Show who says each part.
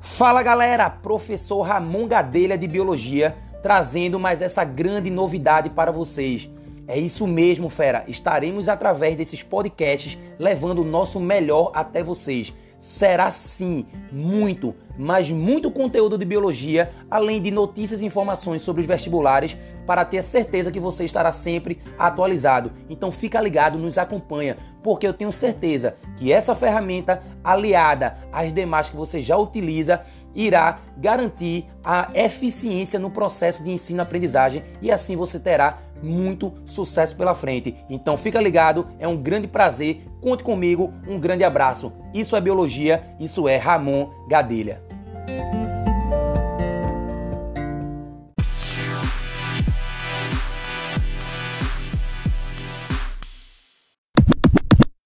Speaker 1: Fala galera, professor Ramon Gadelha de Biologia trazendo mais essa grande novidade para vocês. É isso mesmo, fera. Estaremos através desses podcasts levando o nosso melhor até vocês. Será sim muito, mas muito conteúdo de biologia, além de notícias e informações sobre os vestibulares, para ter certeza que você estará sempre atualizado. Então fica ligado, nos acompanha, porque eu tenho certeza que essa ferramenta aliada às demais que você já utiliza irá garantir a eficiência no processo de ensino-aprendizagem e assim você terá muito sucesso pela frente. Então fica ligado, é um grande prazer. Conte comigo, um grande abraço. Isso é biologia, isso é Ramon Gadelha.